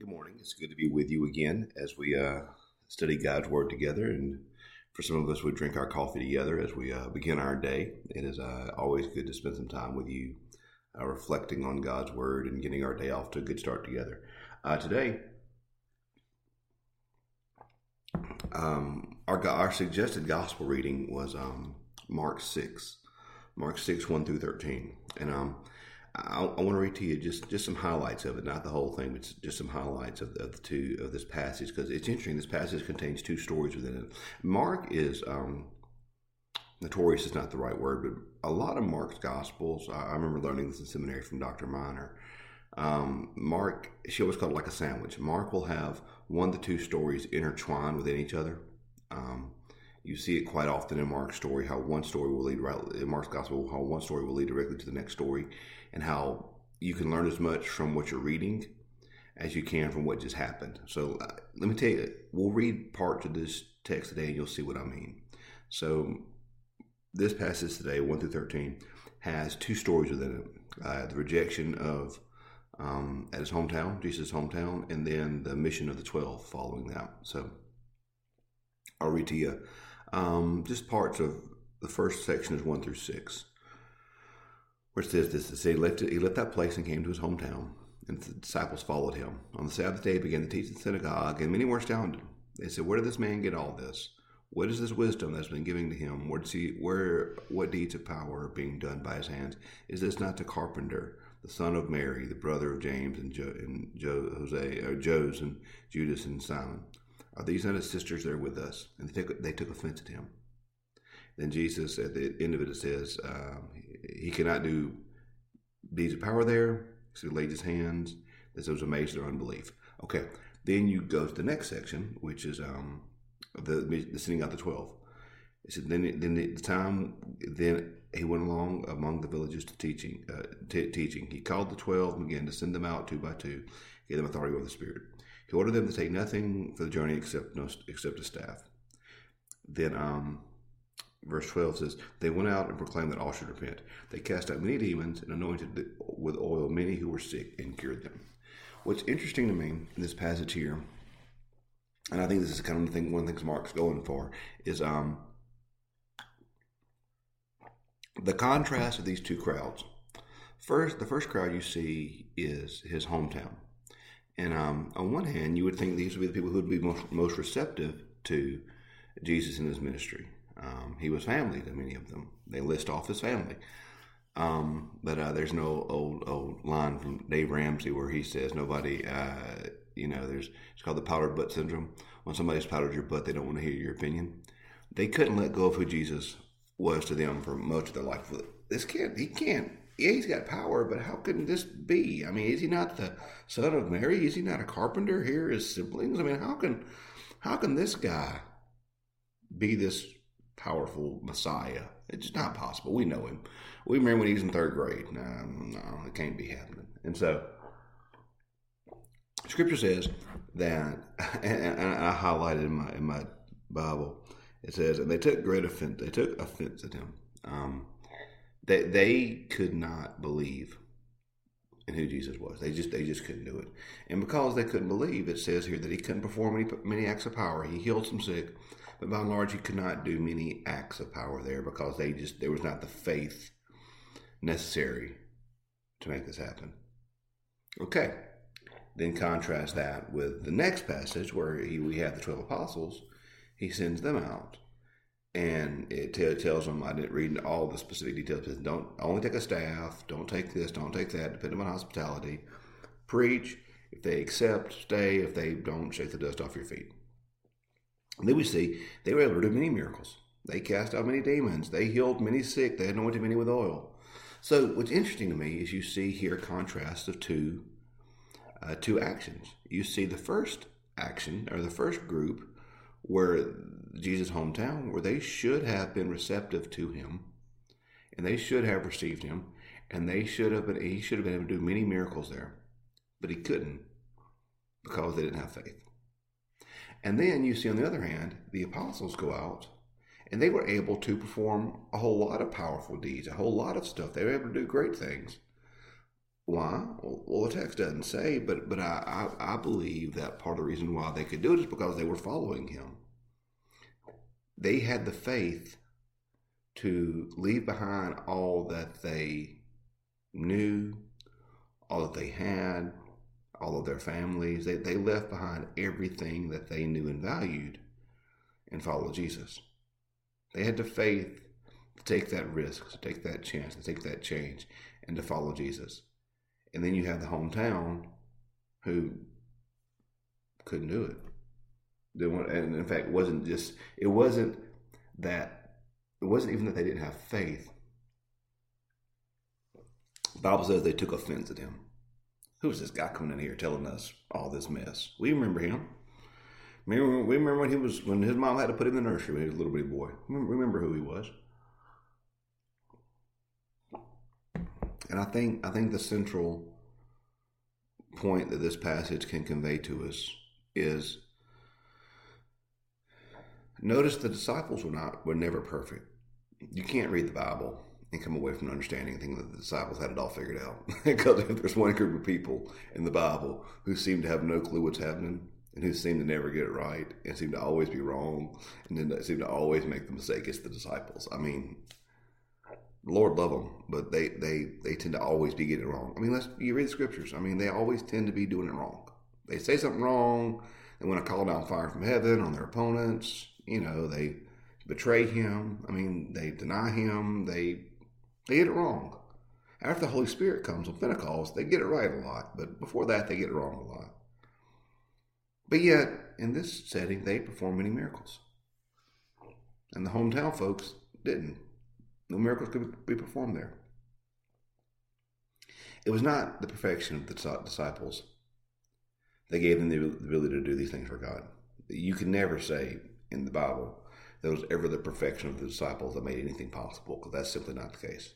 Good morning. It's good to be with you again as we uh, study God's Word together. And for some of us, we drink our coffee together as we uh, begin our day. It is uh, always good to spend some time with you, uh, reflecting on God's Word and getting our day off to a good start together. Uh, today, um, our our suggested gospel reading was um, Mark six, Mark six one through thirteen, and um, I, I want to read to you just, just some highlights of it, not the whole thing, but just some highlights of, of the two of this passage because it's interesting. This passage contains two stories within it. Mark is um, notorious is not the right word, but a lot of Mark's gospels. I, remember learning this in seminary from Dr. Miner. Um, Mark, she always called it like a sandwich. Mark will have one to two stories intertwined within each other. Um, you see it quite often in Mark's story how one story will lead right in Mark's gospel how one story will lead directly to the next story, and how you can learn as much from what you're reading as you can from what just happened. So uh, let me tell you, we'll read parts of this text today, and you'll see what I mean. So this passage today, one through thirteen, has two stories within it: uh, the rejection of um, at his hometown, Jesus' hometown, and then the mission of the twelve following that. So I'll read to you um, just parts of the first section is one through six, where it says this: it says, he left he left that place and came to his hometown, and the disciples followed him. On the Sabbath day, he began to teach in the synagogue, and many were astounded. They said, "Where did this man get all this? What is this wisdom that's been given to him? Where does he? Where? What deeds of power are being done by his hands? Is this not the carpenter?" the son of Mary, the brother of James and, jo- and jo- Jose, or Jos and Judas and Simon. Are these not his sisters there with us? And they took, they took offense at him. Then Jesus, at the end of it, it says um, he cannot do deeds of power there. So he laid his hands. This was amazed their unbelief. Okay, then you go to the next section, which is um, the, the sending out the twelve. It said then, then the time then he went along among the villages to teaching. Uh, t- teaching. He called the twelve and began to send them out two by two, gave them authority over the Spirit. He ordered them to take nothing for the journey except no, except a staff. Then, um, verse 12 says, They went out and proclaimed that all should repent. They cast out many demons and anointed with oil many who were sick and cured them. What's interesting to me in this passage here, and I think this is kind of the thing, one of the things Mark's going for, is um, the contrast of these two crowds. First, the first crowd you see is his hometown. And um, on one hand, you would think these would be the people who would be most, most receptive to Jesus and his ministry. Um, he was family to many of them. They list off his family. Um, but uh, there's no old old line from Dave Ramsey where he says nobody, uh, you know, there's it's called the powdered butt syndrome. When somebody's powdered your butt, they don't want to hear your opinion. They couldn't let go of who Jesus was to them for most of their life. This kid, he can't yeah, he's got power, but how can this be? I mean, is he not the son of Mary? Is he not a carpenter? Here, his siblings. I mean, how can how can this guy be this powerful Messiah? It's just not possible. We know him. We remember when he was in third grade. No, no, it can't be happening. And so, Scripture says that, and I highlighted in my in my Bible. It says, and they took great offense. They took offense at him. Um, they they could not believe in who Jesus was. They just they just couldn't do it. And because they couldn't believe, it says here that he couldn't perform many many acts of power. He healed some sick, but by and large, he could not do many acts of power there because they just there was not the faith necessary to make this happen. Okay. Then contrast that with the next passage where he, we have the 12 apostles. He sends them out and it t- tells them I didn't read all the specific details. But don't only take a staff. Don't take this. Don't take that. Depend on hospitality. Preach. If they accept, stay. If they don't, shake the dust off your feet. And then we see they were able to do many miracles. They cast out many demons. They healed many sick. They anointed many with oil. So what's interesting to me is you see here contrast of two uh, two actions. You see the first action or the first group where Jesus' hometown, where they should have been receptive to him, and they should have received him, and they should have been he should have been able to do many miracles there, but he couldn't because they didn't have faith. And then you see on the other hand, the apostles go out and they were able to perform a whole lot of powerful deeds, a whole lot of stuff. They were able to do great things Why? Well, the text doesn't say, but but I, I, I believe that part of the reason why they could do it is because they were following him. They had the faith to leave behind all that they knew, all that they had, all of their families. They, they left behind everything that they knew and valued and followed Jesus. They had the faith to take that risk, to take that chance, to take that change, and to follow Jesus. And then you have the hometown who couldn't do it. And in fact, it wasn't just it wasn't that it wasn't even that they didn't have faith. The Bible says they took offense at him. Who's this guy coming in here telling us all this mess? We remember him. We remember when he was when his mom had to put him in the nursery when he was a little bitty boy. Remember who he was. And I think I think the central point that this passage can convey to us is notice the disciples were not were never perfect. You can't read the Bible and come away from understanding and think that the disciples had it all figured out. because if there's one group of people in the Bible who seem to have no clue what's happening and who seem to never get it right and seem to always be wrong and then seem to always make the mistake, it's the disciples. I mean, Lord love them, but they, they, they tend to always be getting it wrong. I mean, let's, you read the scriptures. I mean, they always tend to be doing it wrong. They say something wrong. They want to call down fire from heaven on their opponents. You know, they betray him. I mean, they deny him. They they get it wrong. After the Holy Spirit comes on Pentecost, they get it right a lot, but before that, they get it wrong a lot. But yet, in this setting, they perform many miracles. And the hometown folks didn't. No miracles could be performed there. It was not the perfection of the disciples that gave them the ability to do these things for God. You can never say in the Bible that it was ever the perfection of the disciples that made anything possible, because that's simply not the case.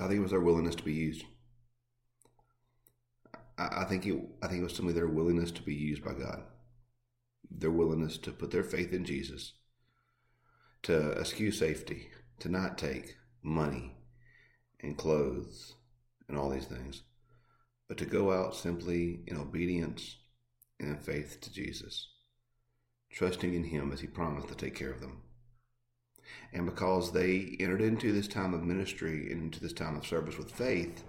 I think it was their willingness to be used. I, I think it. I think it was simply their willingness to be used by God. Their willingness to put their faith in Jesus, to eschew safety, to not take money and clothes and all these things, but to go out simply in obedience and in faith to Jesus, trusting in Him as He promised to take care of them. And because they entered into this time of ministry and into this time of service with faith,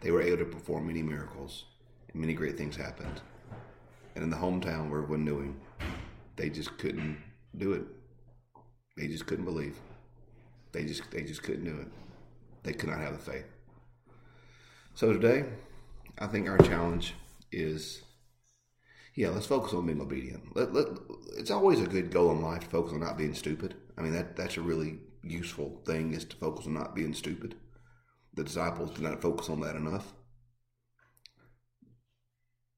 they were able to perform many miracles and many great things happened. And in the hometown where everyone knew him, they just couldn't do it. They just couldn't believe. They just they just couldn't do it. They could not have the faith. So today, I think our challenge is yeah, let's focus on being obedient. Let, let, it's always a good goal in life to focus on not being stupid. I mean, that that's a really useful thing is to focus on not being stupid. The disciples did not focus on that enough.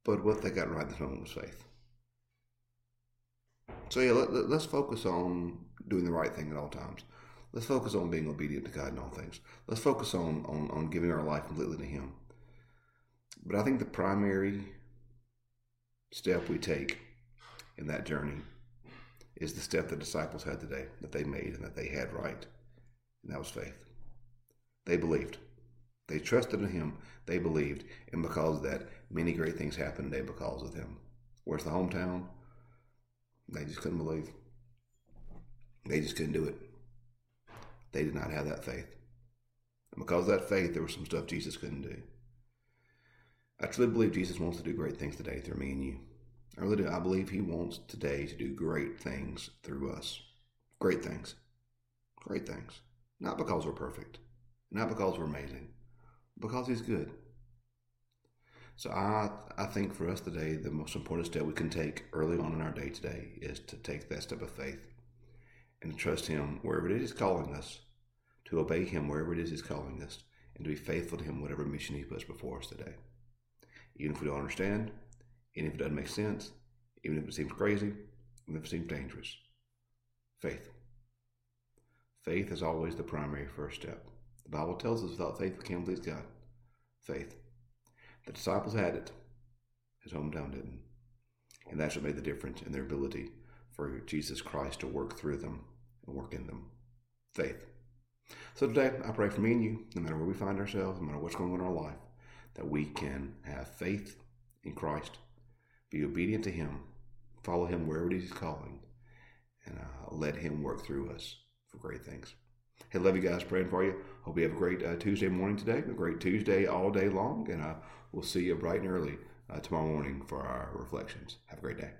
But what they got right this moment was faith. So yeah, let, let's focus on doing the right thing at all times. Let's focus on being obedient to God in all things. Let's focus on, on, on giving our life completely to Him. But I think the primary step we take in that journey is the step the disciples had today that they made and that they had right. And that was faith. They believed. They trusted in him. They believed. And because of that, many great things happened today because of him. Where's the hometown? They just couldn't believe. They just couldn't do it. They did not have that faith. And because of that faith, there was some stuff Jesus couldn't do. I truly believe Jesus wants to do great things today through me and you. I really do. I believe He wants today to do great things through us. Great things. Great things. Not because we're perfect, not because we're amazing, because He's good. So I, I think for us today, the most important step we can take early on in our day today is to take that step of faith and trust Him wherever it is He's calling us, to obey Him wherever it is He's calling us, and to be faithful to Him whatever mission He puts before us today even if we don't understand, even if it doesn't make sense, even if it seems crazy, even if it seems dangerous. Faith. Faith is always the primary first step. The Bible tells us without faith we can't please God. Faith. The disciples had it, his hometown didn't. And that's what made the difference in their ability for Jesus Christ to work through them and work in them. Faith. So today, I pray for me and you, no matter where we find ourselves, no matter what's going on in our life, that we can have faith in Christ, be obedient to Him, follow Him wherever He's calling, and uh, let Him work through us for great things. Hey, love you guys. Praying for you. Hope you have a great uh, Tuesday morning today, a great Tuesday all day long, and uh, we'll see you bright and early uh, tomorrow morning for our reflections. Have a great day.